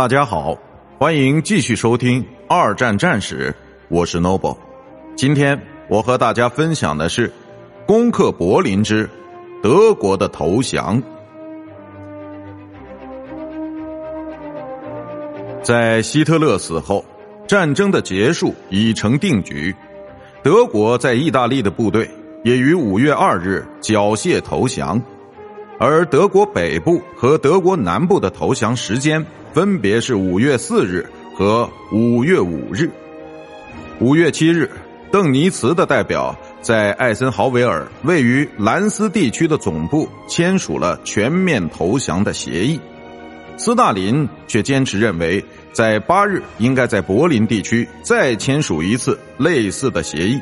大家好，欢迎继续收听二战战史，我是 Noble。今天我和大家分享的是攻克柏林之德国的投降。在希特勒死后，战争的结束已成定局。德国在意大利的部队也于五月二日缴械投降，而德国北部和德国南部的投降时间分别是五月四日和五月五日。五月七日，邓尼茨的代表在艾森豪维尔位于兰斯地区的总部签署了全面投降的协议。斯大林却坚持认为，在八日应该在柏林地区再签署一次类似的协议。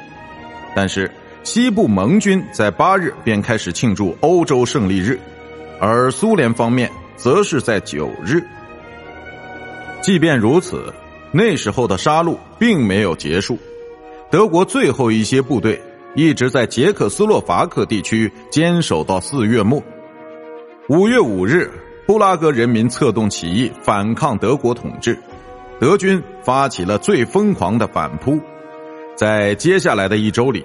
但是，西部盟军在八日便开始庆祝欧洲胜利日，而苏联方面则是在九日。即便如此，那时候的杀戮并没有结束，德国最后一些部队一直在捷克斯洛伐克地区坚守到四月末。五月五日。布拉格人民策动起义反抗德国统治，德军发起了最疯狂的反扑。在接下来的一周里，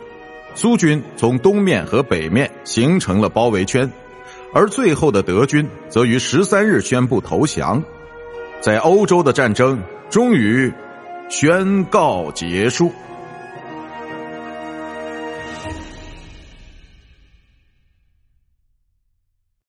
苏军从东面和北面形成了包围圈，而最后的德军则于十三日宣布投降。在欧洲的战争终于宣告结束。